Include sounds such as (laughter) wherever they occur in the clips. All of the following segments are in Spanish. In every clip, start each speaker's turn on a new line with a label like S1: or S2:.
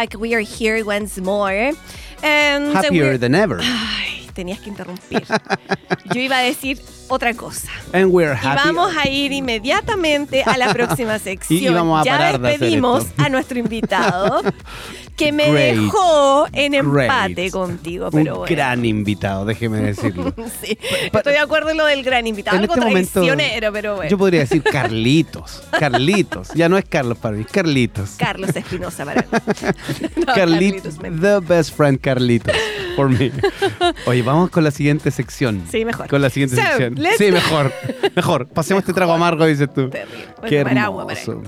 S1: we are back. We are here once more. And
S2: Happier than ever. (sighs)
S1: Ay, tenías que interrumpir. Yo iba a decir otra cosa.
S2: And we're
S1: Y vamos a ir inmediatamente a la próxima (laughs) sección.
S2: Y vamos a
S1: ya
S2: de
S1: despedimos a nuestro invitado (laughs) que me
S2: Great.
S1: dejó en empate
S2: Great.
S1: contigo.
S2: Un
S1: Pero bueno.
S2: gran invitado, déjeme decirlo. (laughs)
S1: Sí, estoy de acuerdo en lo del gran invitado.
S2: En
S1: Algo
S2: este momento,
S1: pero bueno.
S2: Yo podría decir Carlitos. Carlitos. Ya no es Carlos para mí, Carlitos.
S1: Carlos Espinosa para mí. No,
S2: Carlitos, the best friend Carlitos, for me. Oye, vamos con la siguiente sección.
S1: Sí, mejor.
S2: Con la siguiente
S1: So,
S2: sección.
S1: Let's-
S2: Sí, mejor. Mejor. Pasemos este trago amargo, dices tú.
S1: Terrible.
S2: Qué
S1: agua para
S2: hermoso.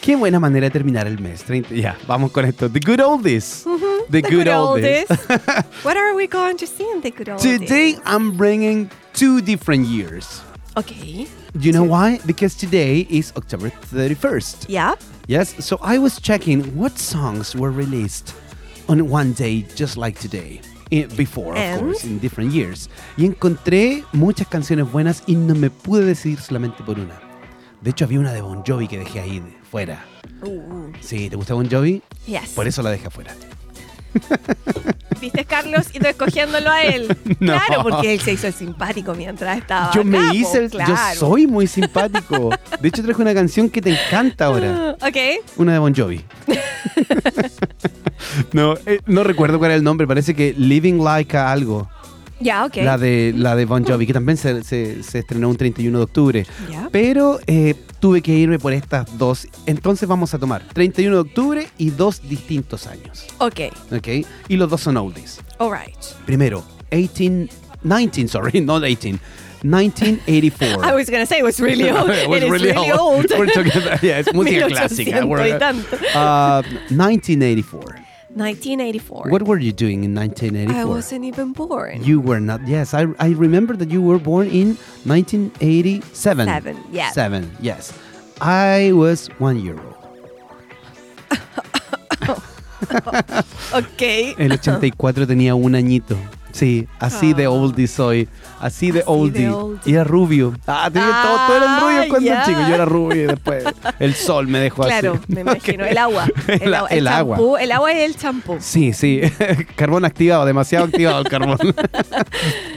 S2: Qué buena manera de terminar el mes. 30 Ya, vamos con esto. The good oldies. The,
S1: The
S2: good, oldies. (laughs)
S1: What are we going to see in the good oldies?
S2: Today I'm bringing two different years.
S1: Okay.
S2: Do you know why? Because today is October 31st.
S1: Yeah.
S2: Yes, so I was checking what songs were released on one day just like today. Before, of
S1: And?
S2: course, in different years. Y encontré muchas canciones buenas y no me pude decidir solamente por una. De hecho, había una de Bon Jovi que dejé ahí de- fuera.
S1: Uh, uh,
S2: Sí, ¿te gusta Bon Jovi?
S1: yes.
S2: Por eso la dejé afuera. (laughs)
S1: ¿Viste, Carlos? Y tú escogiéndolo a él. (laughs)
S2: No.
S1: Claro, porque él se hizo el simpático mientras estaba
S2: Yo
S1: acá,
S2: me hice, el-
S1: claro.
S2: yo soy muy simpático. De hecho, traje una canción que te encanta ahora. (laughs)
S1: Ok.
S2: Una de Bon Jovi. (laughs) no, eh, no recuerdo cuál era el nombre. Parece que Living Like a algo.
S1: Ya, ok.
S2: La de, la de Bon Jovi, que también se, se- se estrenó un 31 de octubre. Pero eh, tuve que irme por estas dos. Entonces vamos a tomar 31 de octubre y dos distintos años.
S1: Ok.
S2: ¿Ok? Y los dos son oldies.
S1: All right.
S2: Primero, 18, 19, sorry, (laughs) not 18. 1984.
S1: I was going to say it was really (laughs) old.
S2: It was
S1: It is
S2: really old. (laughs) We're talking about- yeah, it's música clásica.
S1: 1800
S2: We're-
S1: y.
S2: Uh, 1984.
S1: 1984.
S2: What were you doing in 1984?
S1: I wasn't even born.
S2: You were not. Yes, I, I remember that you were born in 1987.
S1: Seven, yeah.
S2: Seven, yes. I was one year old. (laughs)
S1: Ok.
S2: El 84 tenía un añito. Sí, así de oldie soy. Así de
S1: Ah. Así de
S2: oldie. Y era rubio. Ah, tenía todo, todo eran
S1: Ah,
S2: rubios cuando
S1: ya.
S2: chico. Yo era rubio y después el sol me dejó
S1: Claro,
S2: así.
S1: me (laughs) imagino. El agua. (laughs)
S2: El,
S1: El, agua. El,
S2: agua.
S1: champú. El agua y el champú.
S2: Sí, sí. (laughs) carbón activado, demasiado activado el carbón.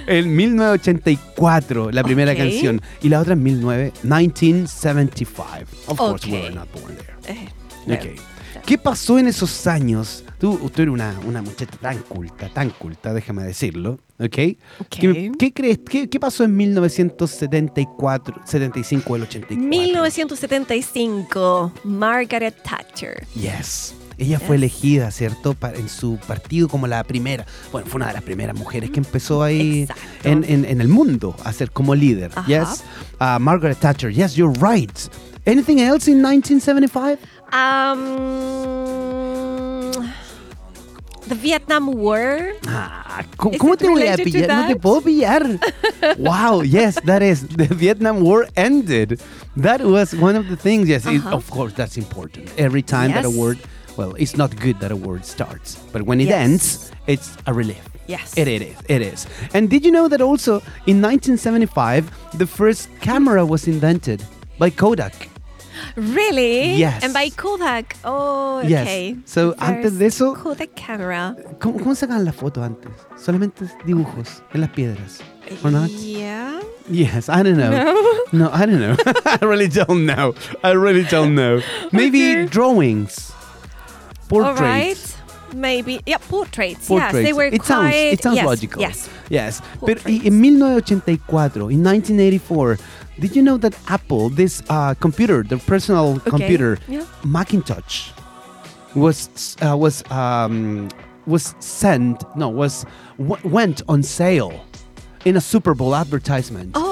S2: en 1984, la primera canción. Y la otra en 19, 1975. Of course, we were not born there.
S1: Eh, bueno.
S2: Ok. ¿Qué pasó en esos años? Tú, tú eres una, una muchacha tan culta, tan culta, déjame decirlo. ¿Ok?
S1: Ok.
S2: ¿Qué, qué crees? ¿Qué, qué pasó en 1974, 75 o el 84?
S1: 1975, Margaret Thatcher.
S2: Yes. Ella fue
S1: Yes.
S2: elegida, ¿cierto? En su partido como la primera, bueno, fue una de las primeras mujeres que empezó ahí en, en- en el mundo a ser como líder.
S1: Ajá.
S2: Yes. Uh, Margaret Thatcher, yes, you're right. Anything else in 1975?
S1: Um, the Vietnam War.
S2: Ah, ¿cómo,
S1: it
S2: te voy a pillar? No te puedo pillar. (laughs) wow, yes, that is. The Vietnam War ended. That was one of the things. Yes,
S1: Uh-huh.
S2: of course, that's important. Every time that a
S1: Yes.
S2: word, well, it's not good that a word starts, but when it
S1: Yes.
S2: ends, it's a relief.
S1: Yes.
S2: It, it is. It is. And did you know that also in 1975, the first camera was invented by Kodak?
S1: Really?
S2: Yes.
S1: And by Kodak. Oh,
S2: Yes.
S1: okay.
S2: So,
S1: The
S2: antes de eso-
S1: Kodak camera.
S2: ¿Cómo, cómo sacaban la foto antes? Solamente dibujos en las piedras. ¿O not?
S1: Yeah.
S2: Yes, I don't know.
S1: No. (laughs)
S2: No, I don't know. (laughs) I really don't know. I really don't know. Maybe
S1: Okay.
S2: drawings,
S1: All right.
S2: portraits.
S1: Maybe. Yeah, portraits.
S2: Portraits.
S1: Yes, they were
S2: it sounds it sounds
S1: yes,
S2: logical.
S1: Yes.
S2: Yes.
S1: Portraits.
S2: en 1984, in 1984, did you know that Apple, this uh, computer, the personal
S1: Okay,
S2: computer,
S1: yeah.
S2: Macintosh, was uh, was um, was sent no was w- went on sale in a Super Bowl advertisement.
S1: Oh,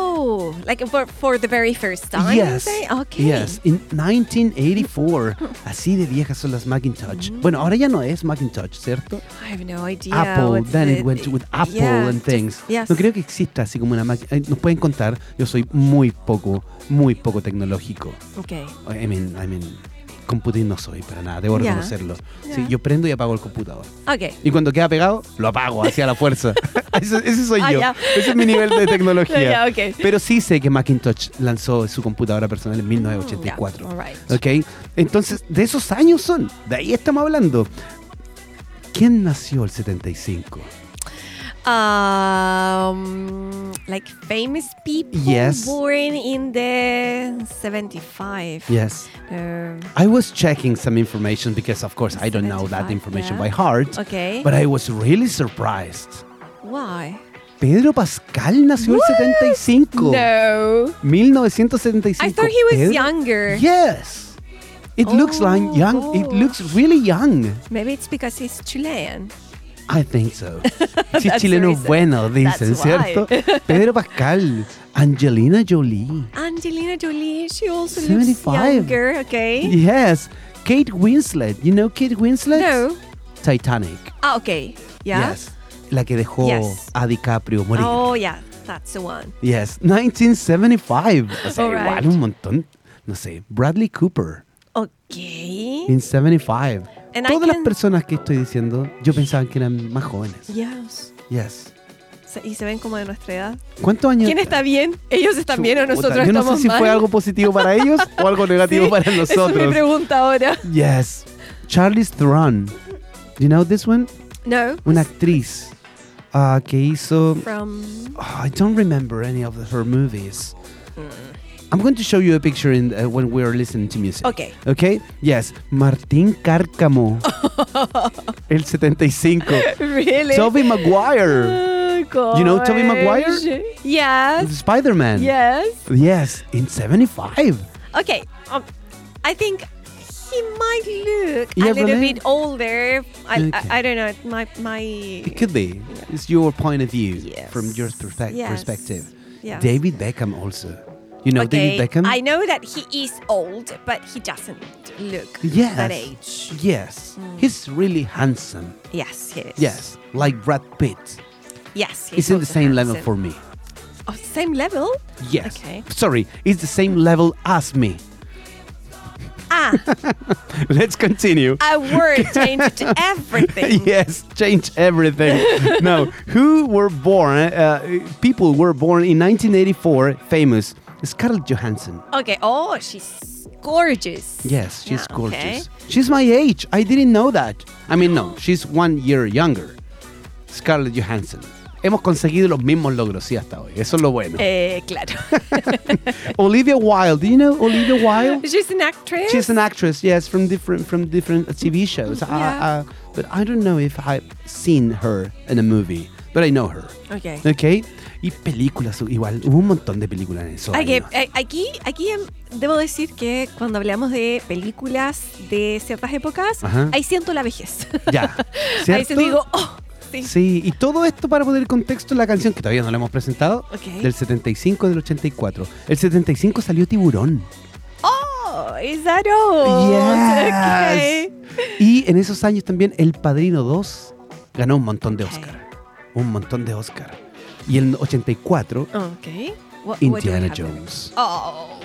S1: like for, for the very first time?
S2: Yes.
S1: Okay.
S2: Yes, in 1984. Así de viejas son las Macintosh.
S1: Mm.
S2: Bueno, ahora ya no es Macintosh, ¿cierto?
S1: I have no idea.
S2: Apple,
S1: what's
S2: then
S1: the-
S2: it went with Apple
S1: yeah,
S2: and
S1: just-
S2: things.
S1: yes.
S2: No creo que exista así como una máquina. Nos pueden contar, yo soy muy poco, muy poco tecnológico.
S1: Okay.
S2: I mean, I mean, computing no soy para nada, debo
S1: Ya.
S2: reconocerlo.
S1: Ya.
S2: Sí, yo prendo y apago el computador.
S1: Ok.
S2: Y cuando queda pegado, lo apago hacia la fuerza. (laughs) (laughs) ese, ese soy
S1: Ah,
S2: yo.
S1: ya.
S2: Ese es mi nivel de tecnología. (laughs)
S1: Ya, ok.
S2: Pero sí sé que Macintosh lanzó su computadora personal en 1984.
S1: Ya, all right.
S2: ¿Ok? Entonces, de esos años son. De ahí estamos hablando. ¿Quién nació el 75?
S1: Um, like famous people
S2: Yes.
S1: born in the 75.
S2: Yes. I was checking some information because, of course, I don't know that information
S1: yeah.
S2: by heart.
S1: okay.
S2: But I was really surprised.
S1: Why?
S2: Pedro Pascal nació el 75.
S1: No.
S2: 1975.
S1: I thought he was
S2: Pedro-
S1: younger.
S2: Yes. It looks like
S1: Oh,
S2: young. It looks really young.
S1: Maybe it's because he's Chilean.
S2: I think so. (laughs)
S1: The
S2: chileno bueno, dicen. ¿cierto? (laughs) Pedro Pascal, Angelina Jolie.
S1: Angelina Jolie, she also
S2: 75.
S1: looks younger, okay?
S2: Yes. Kate Winslet. You know Kate Winslet?
S1: No.
S2: Titanic.
S1: Ah, okay. Yeah.
S2: Yes. La que dejó
S1: Yes.
S2: a DiCaprio morir.
S1: Oh, yeah. That's the one.
S2: Yes. 1975. O sea,
S1: All
S2: igual
S1: right.
S2: un montón. No sé. Bradley Cooper.
S1: Okay.
S2: In 75.
S1: And
S2: Todas las personas que estoy diciendo, yo pensaba que eran más jóvenes.
S1: Yes.
S2: Yes.
S1: Se- Y se ven como de nuestra edad.
S2: ¿Cuántos años?
S1: ¿Quién está bien? ¿Ellos están bien o nosotros
S2: Yo no
S1: estamos
S2: sé si
S1: mal?
S2: fue algo positivo para ellos o algo (laughs) negativo
S1: Sí,
S2: para
S1: Esa es mi
S2: nosotros.
S1: pregunta ahora.
S2: Yes. Charlize Theron. You know this one?
S1: No.
S2: Una actriz ah, que hizo.
S1: From...
S2: Oh, I don't remember any of her movies. I'm going to show you a picture in, uh, when we're listening to music.
S1: Okay.
S2: Okay? Yes. Martín Cárcamo. (laughs) el 75.
S1: Really?
S2: Toby Maguire.
S1: Oh,
S2: You know Tobey Maguire?
S1: Yes.
S2: Spider-Man.
S1: Yes.
S2: Yes. In 75.
S1: Okay. Um, I think he might look
S2: Yeah,
S1: a little
S2: really?
S1: bit older. I,
S2: Okay.
S1: I, I don't know. My my.
S2: It could be. It's your point of view
S1: Yes.
S2: from your perspe-
S1: Yes.
S2: perspective.
S1: Yes.
S2: David Beckham also. You know
S1: okay.
S2: David Beckham?
S1: I know that he is old, but he doesn't look
S2: Yes.
S1: that age.
S2: Yes. He's really handsome.
S1: Yes, he is.
S2: Yes. Like Brad Pitt.
S1: Yes, he's
S2: It's in the same level for me.
S1: Oh, same level?
S2: Yes.
S1: Okay.
S2: Sorry, it's the same level as me.
S1: Ah, (laughs)
S2: Let's continue.
S1: a word (laughs) changed everything.
S2: yes, change everything. (laughs) now, who were born? Uh, people were born in 1984. Famous Scarlett Johansson.
S1: Okay. Oh, she's gorgeous.
S2: Yes, she's
S1: Yeah,
S2: gorgeous.
S1: okay.
S2: She's my age. I didn't know that. I mean, no, she's one year younger. Scarlett Johansson. Hemos conseguido los mismos logros, sí, hasta hoy. Eso es lo bueno.
S1: Eh, claro. (laughs)
S2: Olivia Wilde. Do you know Olivia Wilde? (laughs)
S1: she's an actress.
S2: She's an actress, yes, from different from different TV shows. I-
S1: Yeah.
S2: I- but I don't know if I've seen her in a movie, but I know her.
S1: Okay.
S2: Okay. Y películas, igual, hubo un montón de películas en eso.
S1: Ok, eh, aquí, aquí em, debo decir que cuando hablamos de películas de ciertas épocas,
S2: Ajá.
S1: ahí siento la vejez.
S2: Ya. (laughs)
S1: Ahí digo, oh, sí.
S2: Sí, y todo esto para poner contexto en la canción que todavía no la hemos presentado,
S1: Ok.
S2: del 75 del 84. El 75 salió Tiburón.
S1: Oh, is that all?
S2: Yes. Y en esos años también El Padrino 2 ganó un montón de
S1: Ok.
S2: Oscar. Un montón de Oscar. Y en el 84,
S1: Ok. Okay. What- what
S2: Indiana
S1: there?
S2: Jones.
S1: Oh.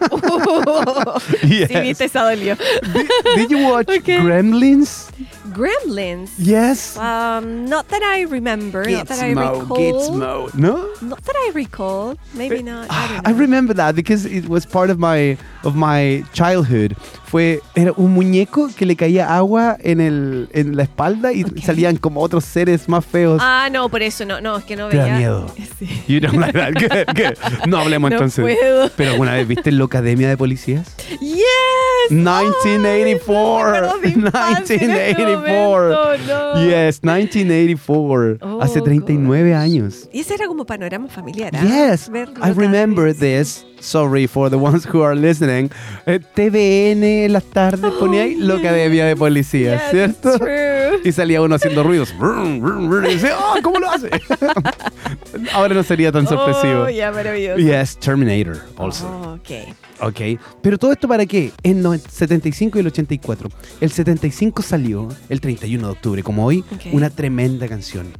S1: (laughs) (laughs)
S2: Yes.
S1: Sí, viste, esa dolió.
S2: Did, did you watch (laughs)
S1: Ok.
S2: Gremlins?
S1: Gremlins.
S2: Yes.
S1: Um, not that I remember. Gizmo, not that I recall.
S2: Gizmo. No.
S1: Not that I recall. Maybe it, not. Ah,
S2: I,
S1: I,
S2: remember that because it was part of my of my childhood. Fue era un muñeco que le caía agua en el en la espalda y
S1: okay.
S2: salían como otros seres más feos.
S1: Ah, no, por eso no, no es que no
S2: Te
S1: veía.
S2: Da miedo. (laughs)
S1: Sí.
S2: You don't like that. Good, good. No hablemos (laughs)
S1: no
S2: entonces.
S1: Puedo.
S2: Pero alguna vez viste Locademia de Policías?
S1: Yes.
S2: 1984.
S1: Oh, 1984.
S2: 1984.
S1: momento, no.
S2: Yes, 1984.
S1: Oh,
S2: Hace 39 años.
S1: Y ese era como panorama familiar. ¿ah?
S2: Yes,
S1: Verlo
S2: I remember this. Sorry for the ones who are listening. Eh, TVN en las tardes ponía ahí la Academia de Policías,
S1: Yes,
S2: ¿cierto?
S1: true.
S2: Y salía uno haciendo ruidos. Y decía, "Ah, ¿cómo lo hace? (laughs) Ahora no sería tan sorpresivo.
S1: Oh, ya, maravilloso.
S2: Yes, Terminator also.
S1: Oh, ok.
S2: Ok. Pero todo esto para qué? En el 75 y el 84. El 75 salió el 31 de octubre, como hoy, una tremenda canción.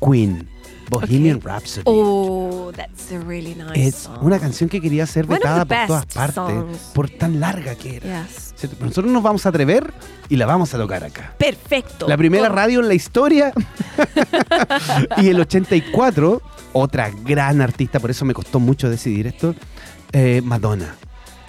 S2: Queen. Bohemian
S1: Okay.
S2: Rhapsody.
S1: Oh, that's a really nice
S2: es
S1: song.
S2: una canción que quería ser vetada por todas partes
S1: songs.
S2: por tan larga que era.
S1: Yes.
S2: Nosotros nos vamos a atrever y la vamos a tocar acá.
S1: Perfecto.
S2: La primera
S1: Con-
S2: radio en la historia. (laughs) y el 84, otra gran artista, por eso me costó mucho decidir esto, eh, Madonna.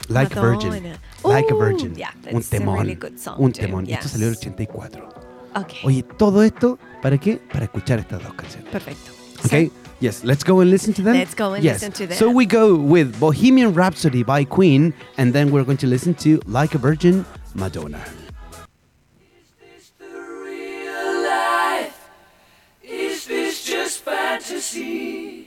S2: Like a Virgin.
S1: Madonna.
S2: Like a Virgin.
S1: yeah,
S2: un
S1: that's a
S2: temón.
S1: really
S2: un temón. Y Esto salió en el 84.
S1: Okay.
S2: Oye, todo esto, ¿para qué? Para escuchar estas dos canciones.
S1: Perfecto.
S2: Okay? Yes, let's go and listen to them.
S1: Let's go and
S2: yes.
S1: listen to them.
S2: So we go with Bohemian Rhapsody by Queen, and then we're going to listen to Like a Virgin, Madonna.
S3: real life? Is this just fantasy?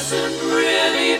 S3: doesn't really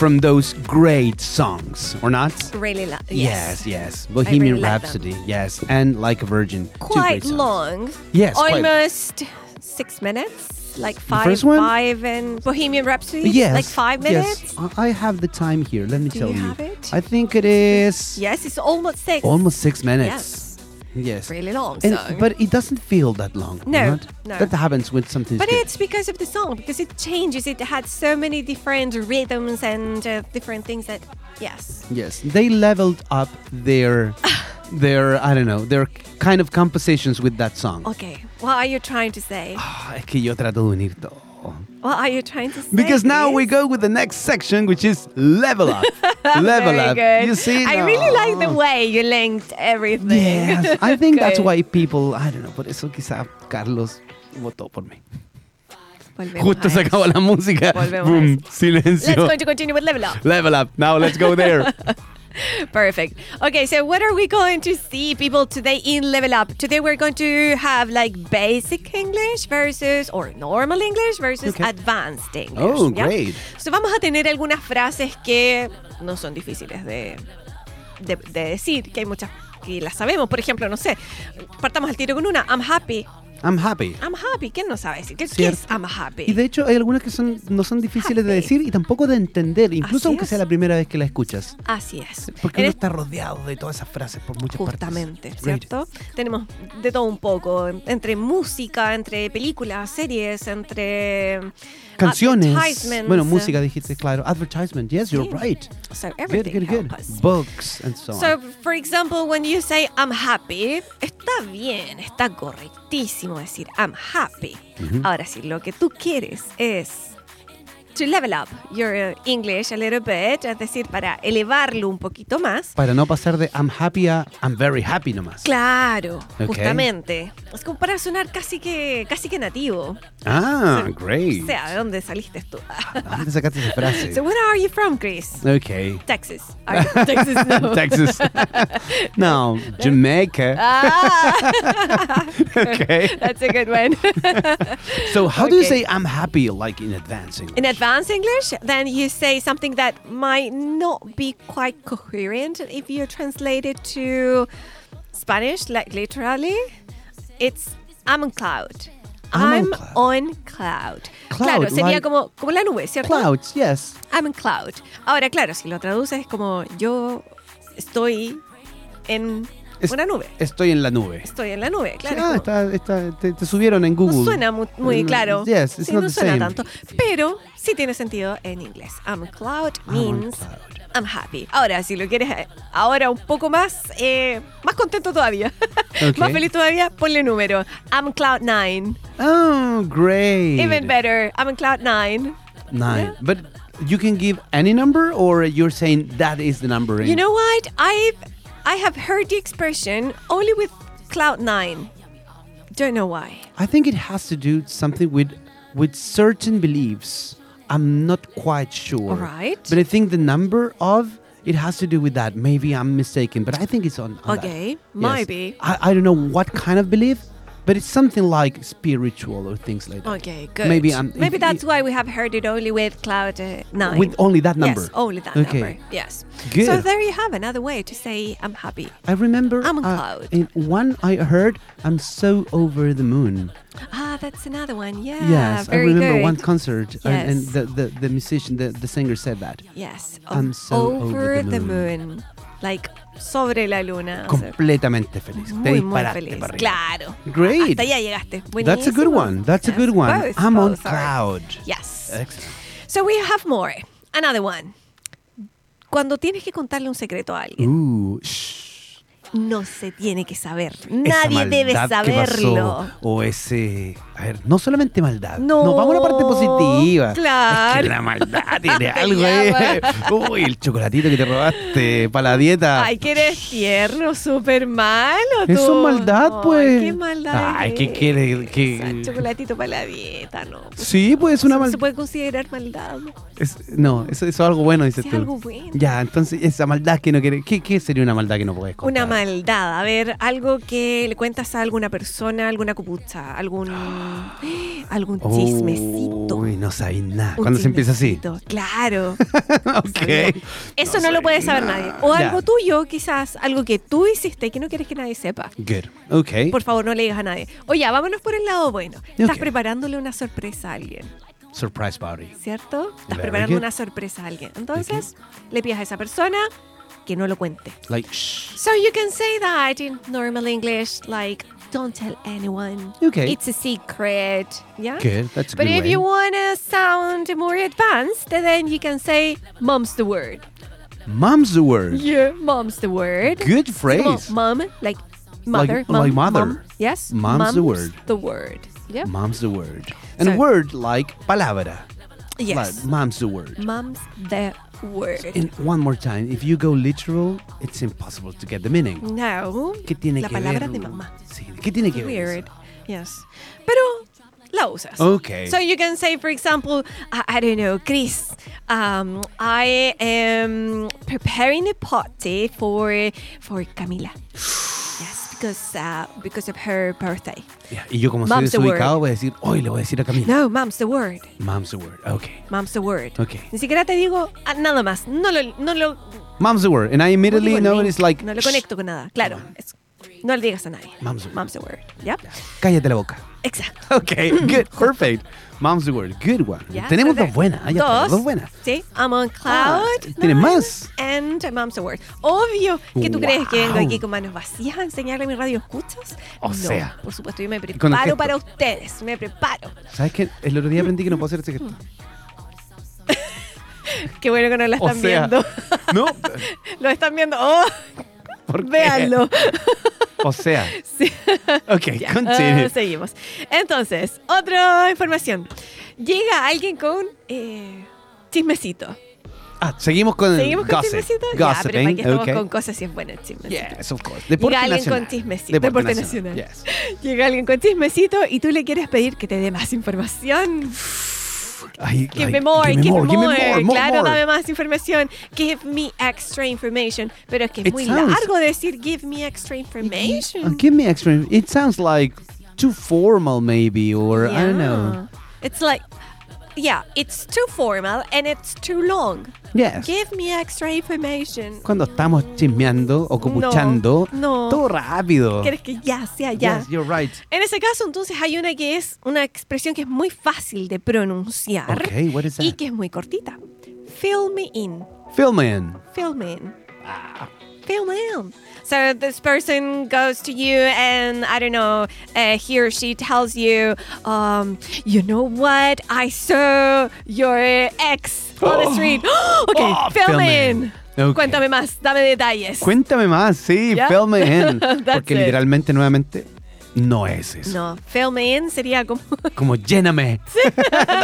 S2: from those great songs, or not?
S1: Really love.
S2: Yes, yes. yes. Bohemian
S1: really
S2: Rhapsody, yes, and Like a Virgin.
S1: Quite long.
S2: Yes,
S1: almost quite. six minutes. Like five, five, and Bohemian Rhapsody.
S2: Yes,
S1: like five minutes.
S2: Yes, I have the time here. Let me
S1: Do
S2: tell
S1: you.
S2: you. I think it is.
S1: Yes, it's almost six.
S2: Almost six minutes.
S1: Yes.
S2: Yes.
S1: really long
S2: And-
S1: song.
S2: but it doesn't feel that long.
S1: No,
S2: not?
S1: no.
S2: That happens with something.
S1: But it's because of the song, because it changes. It had so many different rhythms and uh, different things that, yes.
S2: Yes, they leveled up their (laughs) their I don't know their kind of compositions with that song.
S1: Okay, what are you trying to say?
S2: Ah, es que yo trato de unir todo.
S1: What are you trying to say?
S2: Because now we go with the next section, which is level up. (laughs) level
S1: Very
S2: up.
S1: good.
S2: You see?
S1: I really like the way you linked everything.
S2: Yes, I think that's (laughs) why people, I don't know, por eso quizá Carlos votó por mí.
S1: Volvemos
S2: Justo se acabó la música.
S1: Volvemos
S2: Boom,
S1: Let's
S2: silencio.
S1: going to continue with level up.
S2: Level up. Now let's go there. (laughs) (laughs)
S1: Perfect. Okay, so what are we going to see, people, today in Level Up? Today we're going to have like basic English versus, or normal English versus
S2: Okay.
S1: advanced English.
S2: Oh,
S1: ¿ya?
S2: great.
S1: So vamos a tener algunas frases que no son difíciles de, de, de decir, que hay muchas que las sabemos. Por ejemplo, no sé, partamos al tiro con una. I'm happy.
S2: I'm happy.
S1: I'm happy. ¿Quién no sabe decir? ¿Qué, qué es I'm happy?
S2: Y de hecho hay algunas que son, no son difíciles de
S1: Happy.
S2: decir y tampoco de entender, incluso
S1: Así
S2: aunque
S1: es.
S2: sea la primera vez que la escuchas.
S1: Así es.
S2: Porque
S1: En
S2: uno
S1: es-
S2: está rodeado de todas esas frases por muchas
S1: Justamente,
S2: partes. Great.
S1: ¿cierto? Tenemos de todo un poco, entre música, entre películas, series, entre
S2: Canciones.
S1: advertisements,
S2: Bueno, música dijiste, claro. Advertisement. Yes, you're right.
S1: So
S2: Good,
S1: everything
S2: good, good.
S1: us.
S2: Books and so,
S1: So,
S2: on.
S1: for example, when you say I'm happy, está bien, está correctísimo decir I'm happy. Ahora, si lo que tú quieres es to level up your English a little bit, es decir, para elevarlo un poquito más,
S2: Para no pasar de I'm happy a I'm very happy nomás.
S1: Claro,
S2: Ok.
S1: justamente. Es como para sonar casi que, casi que nativo.
S2: Ah,
S1: So,
S2: great.
S1: O sea, ¿de dónde saliste tú?
S2: ¿Dónde sacaste esa frase? (laughs)
S1: so, where are you from, Chris?
S2: Okay.
S1: Texas. Are you- Texas, (laughs) no.
S2: Texas. (laughs) no, Jamaica.
S1: Ah,
S2: Okay.
S1: that's a good one.
S2: So how do you
S1: Okay.
S2: say I'm happy like in advance English?
S1: In advanced English, then you say something that might not be quite coherent if you translate it to Spanish, like literally. It's I'm on cloud.
S2: I'm on cloud.
S1: on cloud.
S2: Cloud,
S1: claro, sería
S2: like-
S1: como, como la nube, ¿cierto?
S2: Clouds, yes.
S1: I'm in cloud. Ahora, claro, si lo traduces es como yo estoy en
S2: Es-
S1: una nube.
S2: Estoy en la nube.
S1: Estoy en la nube, claro.
S2: ah, está, está- te, te subieron en Google.
S1: no suena mu- muy,
S2: Mm,
S1: claro.
S2: Yes, it's
S1: Sí,
S2: not
S1: no
S2: the
S1: suena
S2: same.
S1: tanto. Pero sí tiene sentido en inglés. I'm cloud
S2: I'm
S1: means
S2: cloud.
S1: I'm happy. Ahora, si lo quieres eh, ahora un poco más, eh, más contento todavía, (laughs)
S2: Ok.
S1: más feliz todavía, ponle número. I'm cloud nine.
S2: Oh, great.
S1: Even better. I'm cloud nine.
S2: Nine. But you can give any number, or you're saying that is the number. In
S1: You know what? I've I have heard the expression only with cloud nine. Don't know why.
S2: I think it has to do something with with certain beliefs. I'm not quite sure.
S1: Alright.
S2: But I think the number of it has to do with that. Maybe I'm mistaken, but I think it's on. on that.
S1: Okay,
S2: Yes. I, I don't know what kind of belief, but it's something like spiritual or things like that.
S1: Okay, good.
S2: Maybe I'm-
S1: maybe
S2: if-
S1: that's why we have heard it only with cloud uh, nine.
S2: With only that number.
S1: Yes, only that
S2: Okay.
S1: number. Yes.
S2: Good.
S1: So there you have another way to say I'm happy.
S2: I remember
S1: I'm on
S2: uh,
S1: cloud.
S2: in one I heard I'm so over the moon.
S1: Ah, that's another one. Yeah.
S2: yes, I remember
S1: good.
S2: one concert and, and the, the, the musician, the, the singer said that.
S1: Yes.
S2: I'm so
S1: over,
S2: over the
S1: the
S2: moon.
S1: moon. Like sobre la luna.
S2: Completamente feliz. Te
S1: muy, muy
S2: disparaste
S1: feliz.
S2: para arriba.
S1: Claro.
S2: Great.
S1: Hasta allá llegaste.
S2: That's a good one. That's a good one.
S1: both,
S2: I'm on cloud.
S1: Yes.
S2: Excellent.
S1: So we have more. Another one. Cuando tienes que contarle un secreto a alguien,
S2: Ooh,
S1: no se tiene que saber. Nadie debe saberlo.
S2: o ese. A ver, no solamente maldad.
S1: No,
S2: vamos a la parte positiva.
S1: claro.
S2: Es que la maldad (laughs) tiene algo ahí.
S1: llama.
S2: Uy, el chocolatito que te robaste para la dieta.
S1: Ay, que eres tierno, súper malo tú.
S2: Eso es maldad,
S1: Ay,
S2: pues.
S1: qué maldad.
S2: Ay, ¿qué quiere? ¿Qué-
S1: Esa chocolatito para la dieta, ¿no?
S2: Sí, pues es una
S1: Se
S2: maldad.
S1: puede considerar maldad. ¿no?
S2: no, eso, eso es algo bueno, dices
S1: Sí,
S2: tú.
S1: algo bueno.
S2: Ya, entonces esa maldad que no quiere. ¿Qué, qué sería una maldad que no puedes contar?
S1: Una maldad, a ver, algo que le cuentas a alguna persona, alguna cupucha, algún (gasps) algún chismecito.
S2: Uy, no sabéis nada. Cuando se empieza así.
S1: Claro. (laughs)
S2: ok.
S1: Eso no,
S2: No
S1: lo puede saber nadie. O
S2: Ya.
S1: algo tuyo, quizás, algo que tú hiciste que no quieres que nadie sepa.
S2: Good. Ok.
S1: Por favor, no le digas a nadie. Oye, vámonos por el lado bueno. Estás preparándole una sorpresa a alguien,
S2: Surprise party.
S1: ¿cierto? Estás
S2: Very
S1: preparando
S2: good.
S1: una sorpresa a alguien. Entonces, le pidas a esa persona que no lo cuente.
S2: Like, shh.
S1: So you can say that in normal English, like, don't tell anyone.
S2: Okay.
S1: It's a secret. Yeah?
S2: Good. That's a
S1: But
S2: good
S1: if
S2: way.
S1: you want to sound more advanced, then you can say, mom's the word.
S2: Mom's the word.
S1: Yeah, mom's the word.
S2: Good phrase.
S1: Mom, like mother.
S2: Like-
S1: mom,
S2: like mother.
S1: mom. Yes.
S2: Mom's the word.
S1: The word. Yeah.
S2: Mom's the word. And
S1: So-
S2: word like palabra.
S1: yes.
S2: Like, mom's the word.
S1: Mom's the word.
S2: And one more time, if you go literal, it's impossible to get the meaning.
S1: no.
S2: ¿Qué tiene
S1: La
S2: que
S1: palabra
S2: ver?
S1: de mamá.
S2: Sí, ¿qué tiene que ver?
S1: Weird. Yes. Pero la usas.
S2: Okay.
S1: So you can say, for example, I, I don't know, Chris, um, I am preparing a party for for Camila. yes, because uh, because of her birthday.
S2: Ya, Y yo como soy
S1: Mom's the
S2: desubicado voy a decir, hoy le voy a decir a Camila.
S1: No, mom's the word.
S2: Mom's the word. Okay.
S1: Mom's the word.
S2: Okay.
S1: Ni siquiera te digo ah, nada más. No lo, no lo,
S2: Mom's the word. And I
S1: no
S2: immediately
S1: el
S2: know it's like,
S1: no lo
S2: "Shh,
S1: conecto con nada. Claro. es- no le digas a nadie.
S2: Mom's the word.
S1: Mom's the word. ¿Ya?
S2: cállate la boca.
S1: Exacto.
S2: Okay, good. (laughs) Perfect. Mom's the word. Good one. Tenemos dos buenas. Ah,
S1: Dos.
S2: dos buenas.
S1: Sí. I'm on
S2: Ah,
S1: cloud.
S2: ¿tiene
S1: nine
S2: más?
S1: And Mom's the word. Obvio que tú crees que vengo aquí con manos vacías a enseñarle mi radio escuchas.
S2: O
S1: no,
S2: sea.
S1: Por supuesto, yo me preparo para ustedes. Me preparo.
S2: ¿Sabes qué? El otro día aprendí que no puedo hacer ese gesto. (laughs)
S1: Qué bueno que no lo
S2: O
S1: están
S2: sea,
S1: viendo.
S2: ¿no? (laughs)
S1: lo están viendo. Oh,
S2: ¿Por qué?
S1: véanlo. (laughs)
S2: O sea.
S1: Sí.
S2: Ok,
S1: Ya, ah, seguimos. Entonces, otra información. Llega alguien con eh, chismecito.
S2: Ah, seguimos con el
S1: ¿Seguimos con
S2: gossip.
S1: chismecito? Ya, pero para
S2: Gossiping,
S1: que estamos
S2: ok.
S1: con cosas si es bueno el chismecito.
S2: Yes, of course. Deporte
S1: Llega alguien
S2: nacional.
S1: con chismecito. Deporte nacional.
S2: Yes.
S1: Llega alguien con chismecito y tú le quieres pedir que te dé más información. Give
S2: like,
S1: me more, give, me more.
S2: more, more,
S1: claro,
S2: more.
S1: dame más información. Give me extra information. Pero es que es
S2: It
S1: muy
S2: sounds-
S1: largo decir give me extra information.
S2: Uh, give me extra. It sounds like too formal, maybe, or I don't know.
S1: It's like, yeah, it's too formal and it's too long.
S2: Yes.
S1: Give me extra information.
S2: Cuando estamos chismeando o copuchando,
S1: no.
S2: todo rápido.
S1: ¿Quieres que ya sea ya?
S2: Yes, you're right.
S1: En ese caso, entonces hay una que es una expresión que es muy fácil de pronunciar
S2: Okay, what is
S1: y
S2: that?
S1: que es muy cortita. Fill me in.
S2: Fill me in.
S1: Fill me in.
S2: Ah.
S1: Fill me in. So this person goes to you and I don't know, uh, he or she tells you, um, you know what? I saw your ex on the (gasps) street. (gasps) okay,
S2: Oh,
S1: me
S2: me
S1: in.
S2: in. Okay.
S1: Cuéntame más, dame detalles.
S2: Cuéntame más, sí,
S1: Yeah?
S2: fill me in. (laughs) Porque
S1: it.
S2: literalmente, nuevamente, no es eso.
S1: no, fill me in sería como (laughs)
S2: Como lléname.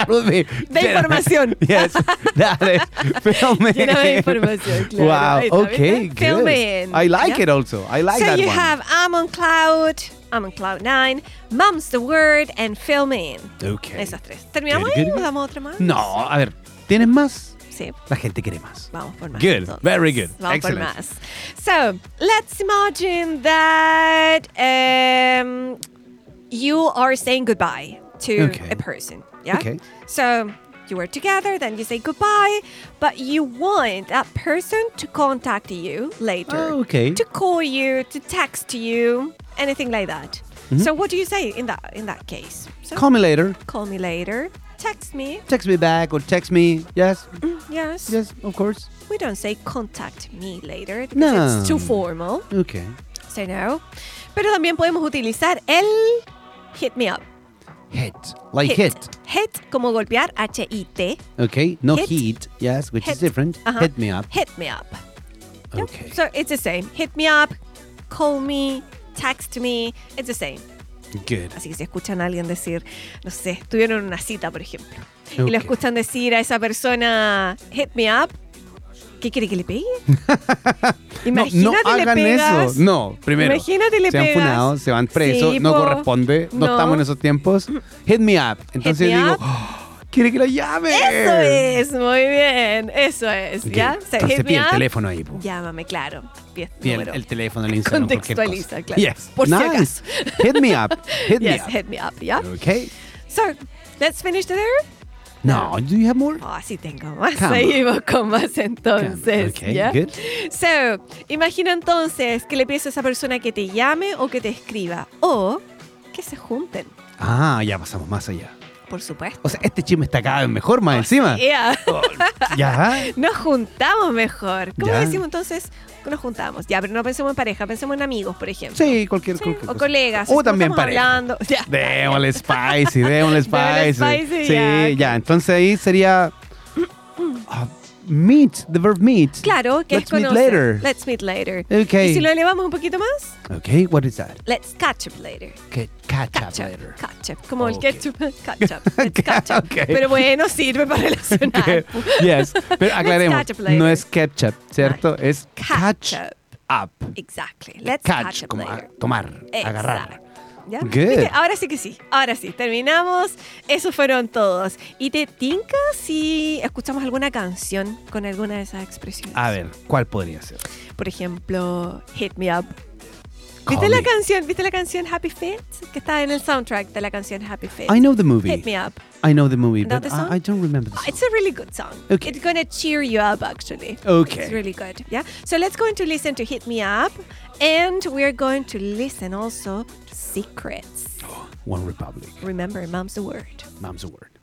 S2: Be,
S1: De (laughs)
S2: lléname.
S1: información. (laughs)
S2: Yes, that is. Fill me
S1: Lléname de
S2: in.
S1: información, claro.
S2: Wow, okay,
S1: ¿viste? Fill
S2: good.
S1: me in.
S2: I like
S1: Yeah.
S2: it also. I like
S1: so
S2: that
S1: you
S2: one.
S1: have I'm on cloud, I'm on cloud nine, mom's the word, and fill me in.
S2: Okay.
S1: Esas tres. ¿Terminamos
S2: Good,
S1: ahí
S2: good,
S1: o
S2: good.
S1: damos otra más?
S2: No, a ver, ¿tienes más?
S1: Sí,
S2: La gente quiere más.
S1: vamos por más.
S2: Good,
S1: entonces.
S2: very good.
S1: Vamos
S2: Excellent.
S1: por más. So, let's imagine that um, you are saying goodbye to
S2: Okay.
S1: a person. Yeah?
S2: Okay.
S1: So, you were together, then you say goodbye, but you want that person to contact you later.
S2: Oh, okay.
S1: To call you, to text you, anything like that.
S2: Mm-hmm.
S1: So what do you say in that in that case? So
S2: Call me later.
S1: call me later, text me.
S2: Text me back or text me. Yes,
S1: Yes.
S2: yes, of course.
S1: We don't say contact me later because
S2: No.
S1: it's too formal.
S2: Okay.
S1: So no. Pero también podemos utilizar el hit me up.
S2: Hit. Like hit.
S1: Hit como golpear, H-I-T.
S2: Okay. No
S1: Hit.
S2: heat. Yes, which
S1: Hit.
S2: is different.
S1: Uh-huh.
S2: Hit me up.
S1: Hit me up. Yep.
S2: Okay.
S1: So it's the same. Hit me up, call me, text me. It's the same.
S2: Good.
S1: Así que si escuchan a alguien decir, no sé, tuvieron una cita, por ejemplo, y lo escuchan decir a esa persona, hit me up, ¿qué quiere que le pegue? (laughs)
S2: No,
S1: Imagínate
S2: no
S1: le
S2: hagan
S1: pegas.
S2: eso. No, primero.
S1: Imagínate le
S2: se han
S1: pegas.
S2: funado, se van presos,
S1: Sí,
S2: no
S1: po.
S2: corresponde, no.
S1: No.
S2: estamos en esos tiempos. Hit me up. Entonces
S1: me
S2: digo,
S1: up.
S2: "Oh, (gasps) quiere que la llame.
S1: Eso es, muy bien. Eso es,
S2: Ok,
S1: ¿ya? So,
S2: Entonces
S1: me
S2: pide el teléfono ahí. po.
S1: Llámame, claro. Pide
S2: el, el teléfono, el Instagram.
S1: Contextualiza, claro.
S2: Yes.
S1: Por si
S2: nice. Hit me up. Hit me
S1: yes,
S2: up.
S1: hit me up, ¿ya?
S2: Okay.
S1: So, let's finish there.
S2: No, do you have more?
S1: Oh, sí tengo más.
S2: Come on.
S1: Seguimos con más entonces.
S2: Okay,
S1: ¿ya?
S2: good.
S1: So, imagina entonces que le pides a esa persona que te llame o que te escriba. O que se junten,
S2: Ah, ya pasamos más allá.
S1: Por supuesto.
S2: O sea, este chisme está cada vez mejor más encima.
S1: Yeah.
S2: Oh, (laughs) ya.
S1: Nos juntamos mejor. ¿Cómo
S2: Ya.
S1: decimos entonces? Nos juntamos. Ya, pero no pensemos en pareja, pensemos en amigos, por ejemplo.
S2: Sí, cualquier,
S1: Sí,
S2: cualquier
S1: o
S2: cosa.
S1: colegas.
S2: O también pareja.
S1: hablando. (laughs) Ya.
S2: Démosle spicy, (laughs) démosle spicy.
S1: spicy,
S2: sí,
S1: ya.
S2: Entonces ahí sería (clears throat) ah, meet, the verb meet.
S1: Claro, que
S2: Let's
S1: es
S2: meet
S1: conocer.
S2: later.
S1: Let's meet later.
S2: Okay.
S1: Y si lo elevamos un poquito más,
S2: Okay, what is that?
S1: let's catch up later.
S2: Que catch up
S1: Catch up,
S2: later.
S1: catch up. Como el ketchup, (laughs) catch up. (laughs) Let's catch up.
S2: Ok.
S1: Pero bueno, sirve para relacionar. (laughs)
S2: Okay, Yes, pero aclaremos,
S1: catch up later.
S2: no es ketchup, ¿cierto? Es
S1: Catch
S2: catch
S1: up.
S2: up.
S1: Exactly. Let's catch,
S2: Catch,
S1: up
S2: como
S1: later.
S2: a- tomar, agarrar.
S1: ¿Ya? Ahora sí que sí, ahora sí, terminamos. Esos fueron todos. ¿Y te tinca si escuchamos alguna canción con alguna de esas expresiones?
S2: A ver, ¿cuál podría ser?
S1: Por ejemplo, Hit Me Up.
S2: Call
S1: ¿Viste la canción? ¿Viste la canción Happy Feet? Que está en el soundtrack de la canción Happy Feet.
S2: I know the movie.
S1: Hit Me Up.
S2: I know the movie,
S1: Know
S2: but
S1: the song?
S2: I, I don't remember the song.
S1: It's a really good song.
S2: Okay.
S1: It's gonna cheer you up actually.
S2: Okay.
S1: It's really good. Yeah. So let's go into listen to Hit Me Up and we're going to listen also Secrets. (gasps)
S2: One Republic.
S1: Remember, mom's the word.
S2: Mom's a word.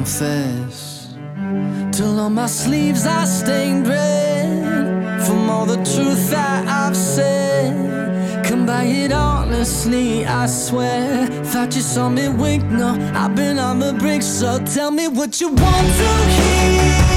S4: Confess. Till on my sleeves I stained red from all the truth that I've said. Come by it honestly, I swear. Thought you saw me wink, no, I've been on the brink. So tell me what you want to hear.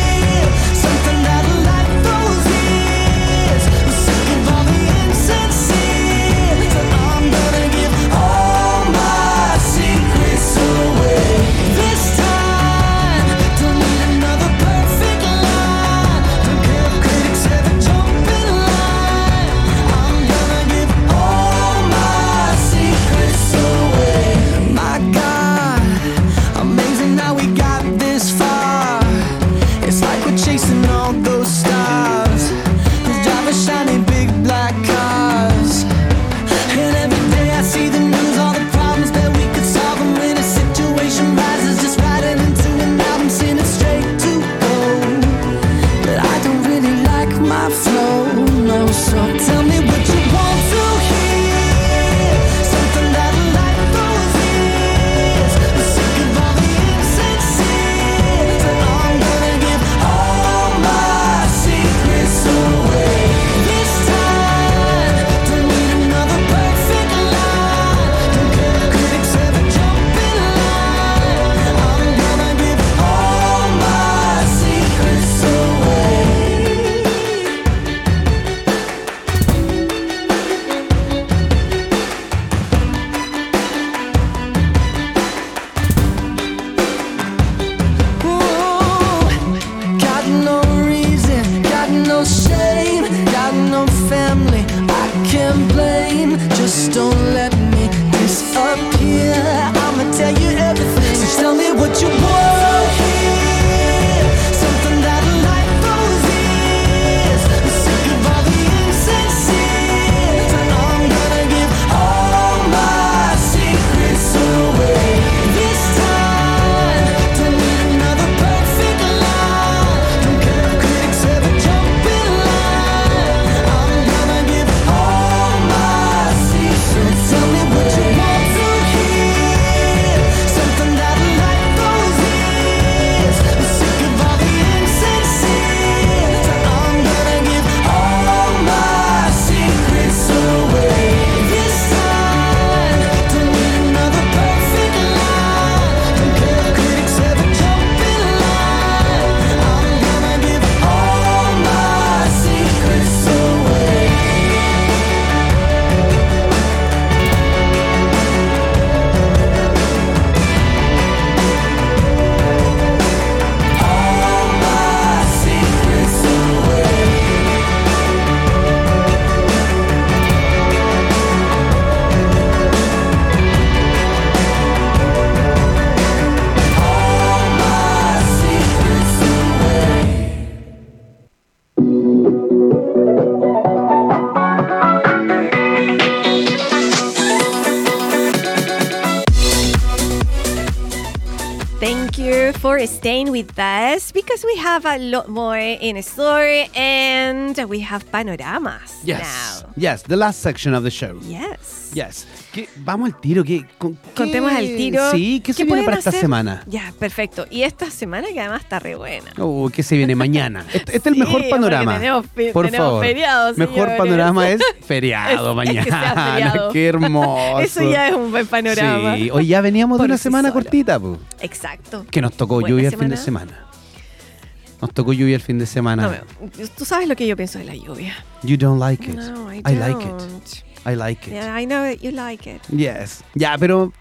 S1: Thank you for staying with us because we have a lot more in store and we have panoramas
S2: Yes.
S1: now.
S2: Yes, the last section of the show.
S1: Yes.
S2: Yes. ¿Qué- vamos al tiro. ¿qué, con-
S1: Contemos
S2: qué-
S1: al tiro.
S2: Sí, ¿qué se viene para esta semana?
S1: Ya, perfecto. Y esta semana que además está re buena.
S2: Oh, ¿Qué se viene mañana? (laughs) Este, este es el mejor panorama.
S1: tenemos
S2: Por
S1: tenemos
S2: favor.
S1: feriado,
S2: mejor panorama es feriado
S1: Es-
S2: mañana.
S1: es que sea feriado.
S2: Qué hermoso.
S1: Eso ya es un buen panorama.
S2: Sí, hoy ya veníamos de una
S1: sí
S2: semana
S1: solo.
S2: cortita, pues.
S1: Exacto.
S2: Que nos tocó
S1: Buena
S2: lluvia el fin de
S1: semana.
S2: Nos tocó lluvia el fin de semana.
S1: No, tú sabes lo que yo pienso de la lluvia.
S2: You don't like it.
S1: No, I,
S2: I like it. I like it.
S1: Yeah, I know that you like it.
S2: Yes. Ya, pero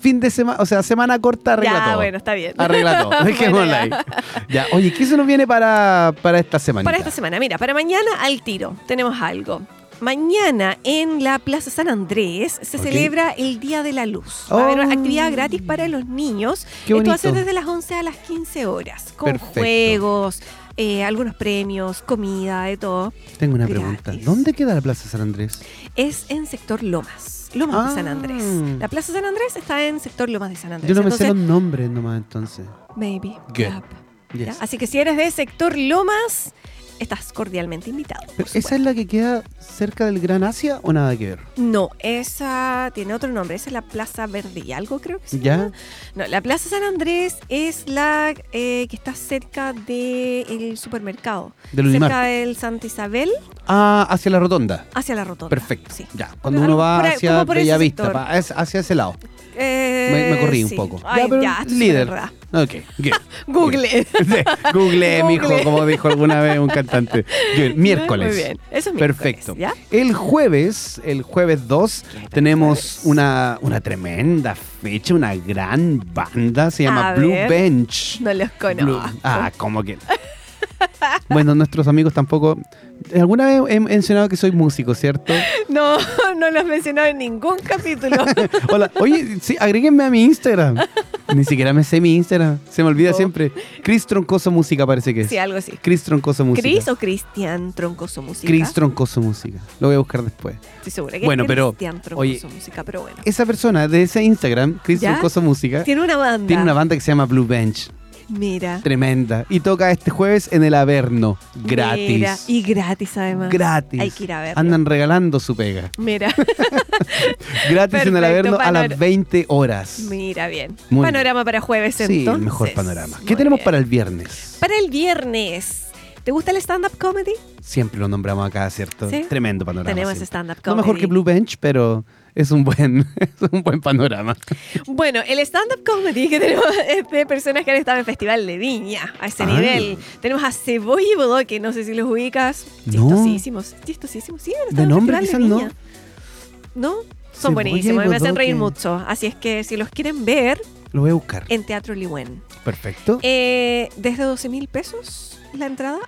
S2: fin de semana, o sea, semana corta arregla
S1: ya,
S2: todo.
S1: bueno, está bien.
S2: Arregla todo. (laughs) (laughs) Dejémosla ahí.
S1: Bueno,
S2: Ya, oye, ¿qué se nos viene para, para esta semana?
S1: Para esta semana, mira, para mañana al tiro tenemos algo. Mañana en la Plaza San Andrés se celebra el Día de la Luz. Va a haber
S2: Oh.
S1: una actividad gratis para los niños.
S2: Qué
S1: Esto va a ser desde las 11 a las 15 horas, con
S2: Perfecto.
S1: juegos, eh, algunos premios, comida, de todo.
S2: Tengo una
S1: gratis.
S2: pregunta. ¿Dónde queda la Plaza San Andrés?
S1: Es en sector Lomas, Lomas de San Andrés.
S2: Ah.
S1: La Plaza San Andrés está en sector Lomas de San Andrés.
S2: Yo no me sé
S1: Entonces,
S2: los nombres nomás entonces.
S1: Maybe.
S2: Good.
S1: yep.
S2: Yes.
S1: ¿Ya? Así que si eres de sector Lomas, estás cordialmente invitado.
S2: Pero, ¿Esa es la que queda cerca del Gran Asia o nada que ver?
S1: No, esa tiene otro nombre. Esa es la Plaza Verde y algo, creo que se
S2: ¿Ya?
S1: llama. No, la Plaza San Andrés es la eh, que está cerca del supermercado.
S2: Del Unimar.
S1: cerca del Santa Isabel,
S2: Ah, hacia la rotonda.
S1: hacia la rotonda.
S2: Perfecto.
S1: Sí.
S2: Ya, cuando uno va
S1: por ahí-
S2: hacia
S1: como por ese
S2: Bellavista,
S1: sector.
S2: pa- es- hacia ese lado.
S1: Eh,
S2: Me, me corrí un poco.
S1: Ay,
S2: pero
S1: ya, esto es
S2: líder.
S1: verdad.
S2: Ok, good. (laughs)
S1: Google. (laughs)
S2: Sí, Google, mijo,
S1: Google.
S2: como dijo alguna vez un cantante. Miércoles.
S1: Muy bien. Eso es miércoles,
S2: Perfecto.
S1: ¿ya?
S2: El jueves, el jueves 2, tenemos
S1: jueves.
S2: una, una tremenda fecha, una gran banda, se llama
S1: A
S2: Blue
S1: ver.
S2: Bench.
S1: No los
S2: Blue-
S1: conozco.
S2: Ah, como que. (laughs) (laughs) bueno, nuestros amigos tampoco. Alguna vez he mencionado que soy músico, ¿cierto? (laughs)
S1: No, no los mencionado en ningún capítulo. (laughs)
S2: Hola, oye, sí, agréguenme a mi Instagram. Ni siquiera me sé mi Instagram. Se me olvida
S1: No.
S2: siempre. Chris Troncoso Música parece que es.
S1: sí, algo así.
S2: Chris Troncoso Música.
S1: ¿Cris o Cristian Troncoso Música?
S2: Chris Troncoso Música. Lo voy a buscar después.
S1: Estoy segura que
S2: Bueno,
S1: es
S2: pero,
S1: Cristian Troncoso
S2: oye,
S1: Música, pero bueno.
S2: Esa persona de ese Instagram, Chris
S1: ¿Ya?
S2: Troncoso Música,
S1: Tiene una banda.
S2: tiene una banda que se llama Blue Bench.
S1: Mira.
S2: Tremenda. Y toca este jueves en el Averno. Gratis.
S1: Mira, y gratis además.
S2: Gratis.
S1: Hay que ir a verlo.
S2: Andan regalando su pega.
S1: Mira, (laughs)
S2: Gratis en el Averno a las
S1: panor-
S2: 20 horas.
S1: mira bien.
S2: Muy
S1: Panorama para jueves
S2: Sí,
S1: entonces.
S2: el mejor panorama. ¿Qué
S1: Muy
S2: tenemos
S1: bien.
S2: para el viernes?
S1: Para el viernes. ¿Te gusta el stand-up comedy?
S2: Siempre lo nombramos acá, ¿cierto?
S1: Sí.
S2: Tremendo panorama.
S1: Tenemos stand-up
S2: No
S1: comedy.
S2: mejor que Blue Bench, pero es un buen, (laughs) es un buen panorama.
S1: Bueno, el stand-up comedy que tenemos es de personas que han estado en Festival de Viña, a ese
S2: Ah.
S1: nivel. Tenemos a Cebolla y Bodoque, no sé si los ubicas.
S2: No.
S1: Chistosísimos, chistosísimos. Sí, han
S2: De
S1: en
S2: nombre
S1: Festival de
S2: no.
S1: Viña. ¿No?
S2: Cebolla
S1: Son buenísimos, me hacen reír mucho. Así es que si los quieren ver,
S2: Lo voy a buscar.
S1: en Teatro Liwen.
S2: Perfecto.
S1: Eh, desde 12 mil pesos la entrada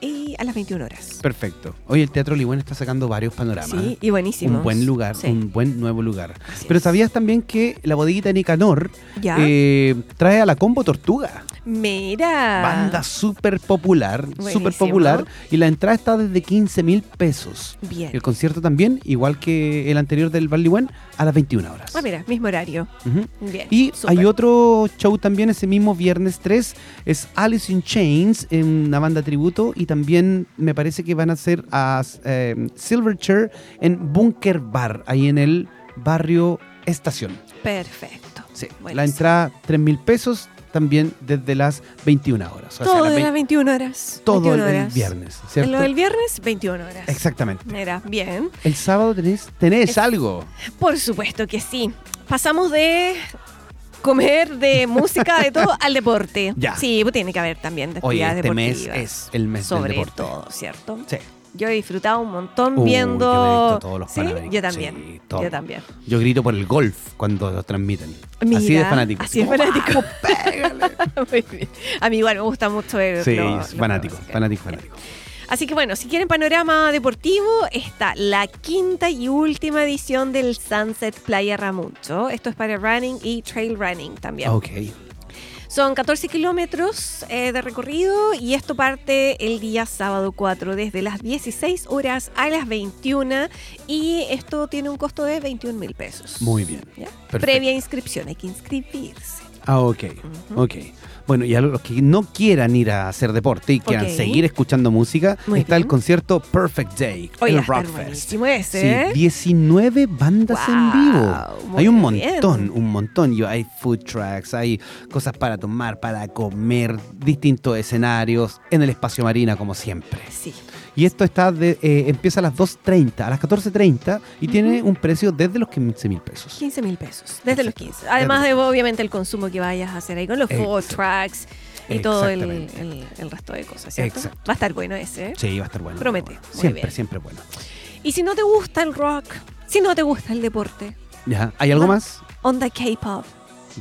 S1: y a las 21 horas.
S2: Perfecto. Hoy el Teatro Ligüen está sacando varios panoramas.
S1: Sí, y buenísimos.
S2: Un buen lugar,
S1: Sí.
S2: un buen nuevo lugar.
S1: Así
S2: Pero
S1: es.
S2: ¿sabías también que la bodeguita de Nicanor
S1: ¿Ya?
S2: eh, trae a la Combo Tortuga?
S1: Mira.
S2: Banda súper popular, súper
S1: Buenísimo.
S2: popular. Y la entrada está desde 15 mil pesos.
S1: Bien.
S2: El concierto también, igual que el anterior del Barleywen, a las 21 horas.
S1: Ah, mira, mismo horario. Bien.
S2: Y hay otro show también ese mismo viernes 3, es Alice in Chains, en una banda tributo, y también me parece que van a hacer a eh, Silverchair en Bunker Bar, ahí en el barrio Estación.
S1: Perfecto.
S2: Sí,
S1: Buenísimo.
S2: la entrada 3 mil pesos, también desde las 21 horas. O sea,
S1: Todo de las 21 horas.
S2: todo
S1: 21
S2: el viernes, ¿cierto?
S1: lo del viernes, 21 horas.
S2: Exactamente.
S1: Mira, bien.
S2: El sábado tenés, tenés
S1: Es-
S2: algo.
S1: Por supuesto que sí. Pasamos de comer, de música, de todo, (laughs) al deporte.
S2: Ya.
S1: Sí, pues tiene que haber también de
S2: Oye,
S1: actividades
S2: este mes
S1: deportivas.
S2: es el mes
S1: Sobre
S2: del deporte.
S1: todo, ¿cierto?
S2: Sí.
S1: Yo he disfrutado un montón
S2: Uy,
S1: viendo.
S2: yo me he visto todos los
S1: ¿Sí?
S2: Panamericanos.
S1: Yo también.
S2: Sí, todo.
S1: yo también.
S2: Yo grito por el golf cuando lo transmiten. así de
S1: Mira,
S2: fanático.
S1: Así de fanático. (laughs) Muy bien. A mí igual me gusta mucho ver.
S2: Sí, fanático, fanático, fanático.
S1: Así que bueno, si quieren panorama deportivo, está la quinta y última edición del Sunset Playa Ramuncho. Esto es para running y trail running también.
S2: Ok.
S1: Son 14 kilómetros eh, de recorrido y esto parte el día sábado 4 desde las 16 horas a las 21 y esto tiene un costo de 21 mil pesos.
S2: Muy bien.
S1: Previa inscripción, hay que inscribirse.
S2: Ah, ok. Ok. Bueno, y a los que no quieran ir a hacer deporte y quieran seguir escuchando música,
S1: Muy
S2: está el concierto Perfect Day,
S1: Oye,
S2: el Rockfest.
S1: ese,
S2: Sí,
S1: ¿eh?
S2: 19 bandas en vivo. Hay un
S1: bien.
S2: montón, un montón. Hay food trucks, hay cosas para tomar, para comer, distintos escenarios en el espacio marina como siempre.
S1: Sí.
S2: Y esto está de, eh, empieza a las 2.30, a las 14.30 y tiene un precio desde los 15 mil pesos.
S1: 15 mil pesos, desde los
S2: Exacto.
S1: 15. Además de obviamente el consumo que vayas a hacer ahí con los food
S2: Exacto.
S1: trucks y todo el,
S2: Exactamente.
S1: el- el resto de cosas, ¿cierto?
S2: Exacto.
S1: Va a estar bueno ese. ¿eh?
S2: Sí, va a estar bueno.
S1: Promete.
S2: Bueno. Siempre,
S1: bien.
S2: siempre bueno.
S1: Y si no te gusta el rock, si no te gusta el deporte,
S2: Ya, ¿Hay algo más?
S1: onda K-pop,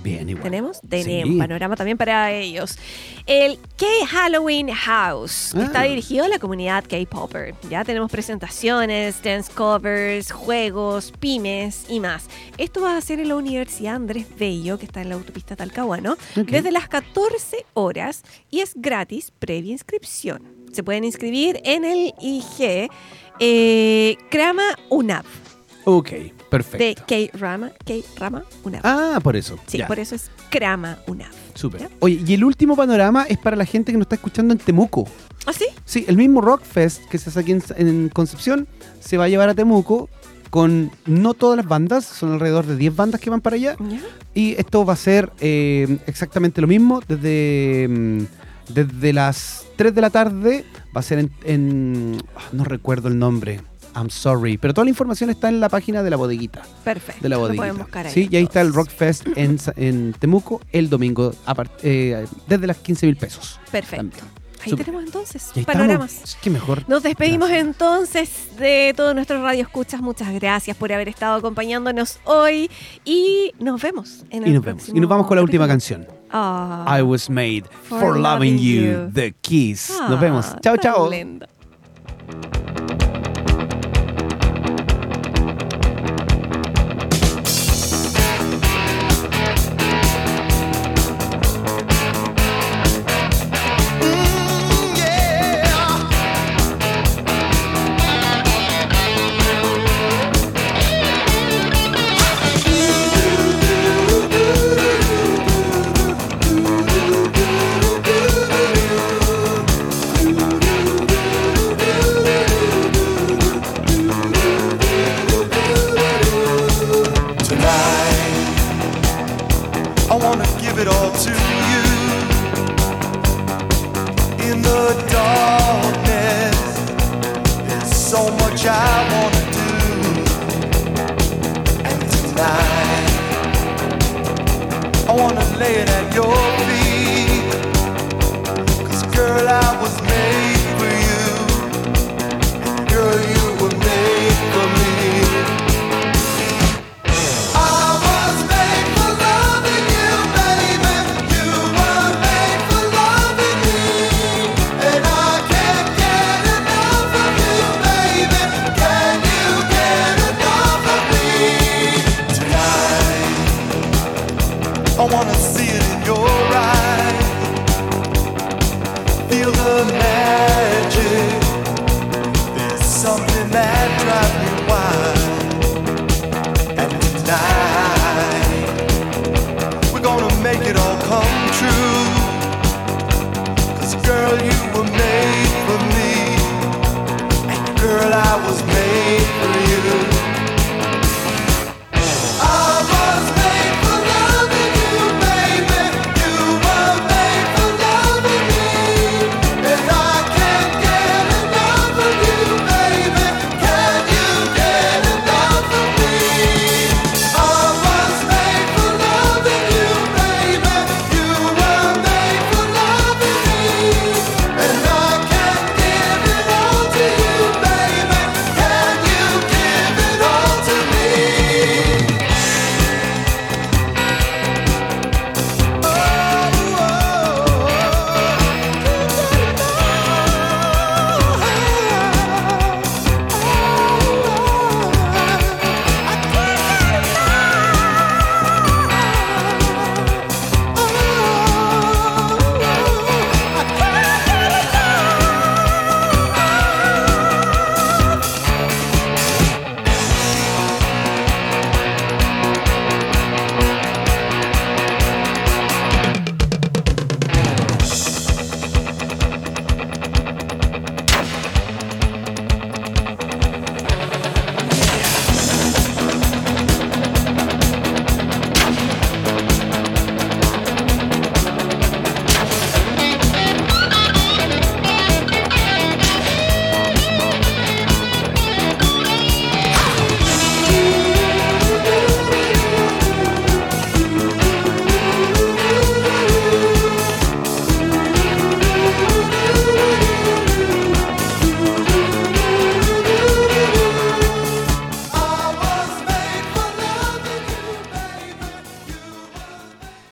S2: Bien, igual.
S1: ¿tenemos? Tenemos
S2: Sí.
S1: panorama también para ellos. El K-Halloween House,
S2: Ah.
S1: está dirigido a la comunidad K-Popper. Ya tenemos presentaciones, dance covers, juegos, pymes y más. Esto va a ser en la Universidad Andrés Bello, que está en la autopista Talcahuano, desde las 14 horas y es gratis previa inscripción. Se pueden inscribir en el IG eh, Krama UNAP,
S2: Ok,
S1: de
S2: perfecto.
S1: K-Rama, K-Rama UNAP.
S2: Ah, por eso.
S1: Sí,
S2: ya.
S1: por eso es Krama UNAP.
S2: Súper. Oye, y el último panorama es para la gente que nos está escuchando en Temuco.
S5: ¿Ah, sí?
S2: Sí, el mismo Rockfest que se hace aquí en, en Concepción se va a llevar a Temuco con no todas las bandas, son alrededor de 10 bandas que van para allá.
S5: Ya.
S2: Y esto va a ser eh, exactamente lo mismo desde, mm, desde las 3 de la tarde. Va a ser en, en- ah, No recuerdo el nombre. I'm sorry. Pero toda la información está en la página de la bodeguita.
S5: Perfecto.
S2: De la bodeguita.
S5: pueden buscar ahí.
S2: sí, y ahí está el. Rockfest en, en Temuco el domingo a eh, desde las 15 mil pesos.
S5: Perfecto.
S2: También.
S5: Ahí tenemos entonces
S2: ahí
S5: panoramas.
S2: Qué mejor.
S5: Nos despedimos
S2: Gracias.
S5: entonces de todos nuestros radio escuchas. Muchas gracias por haber estado acompañándonos hoy y nos vemos en el
S2: Y nos vemos. Y nos vamos con la última canción.
S5: Ah.
S2: I was made
S5: For
S2: for, loving
S5: loving
S2: you,
S5: you.
S2: The Kiss.
S5: Ah,
S2: Nos vemos. Chao, chao.
S5: lindo.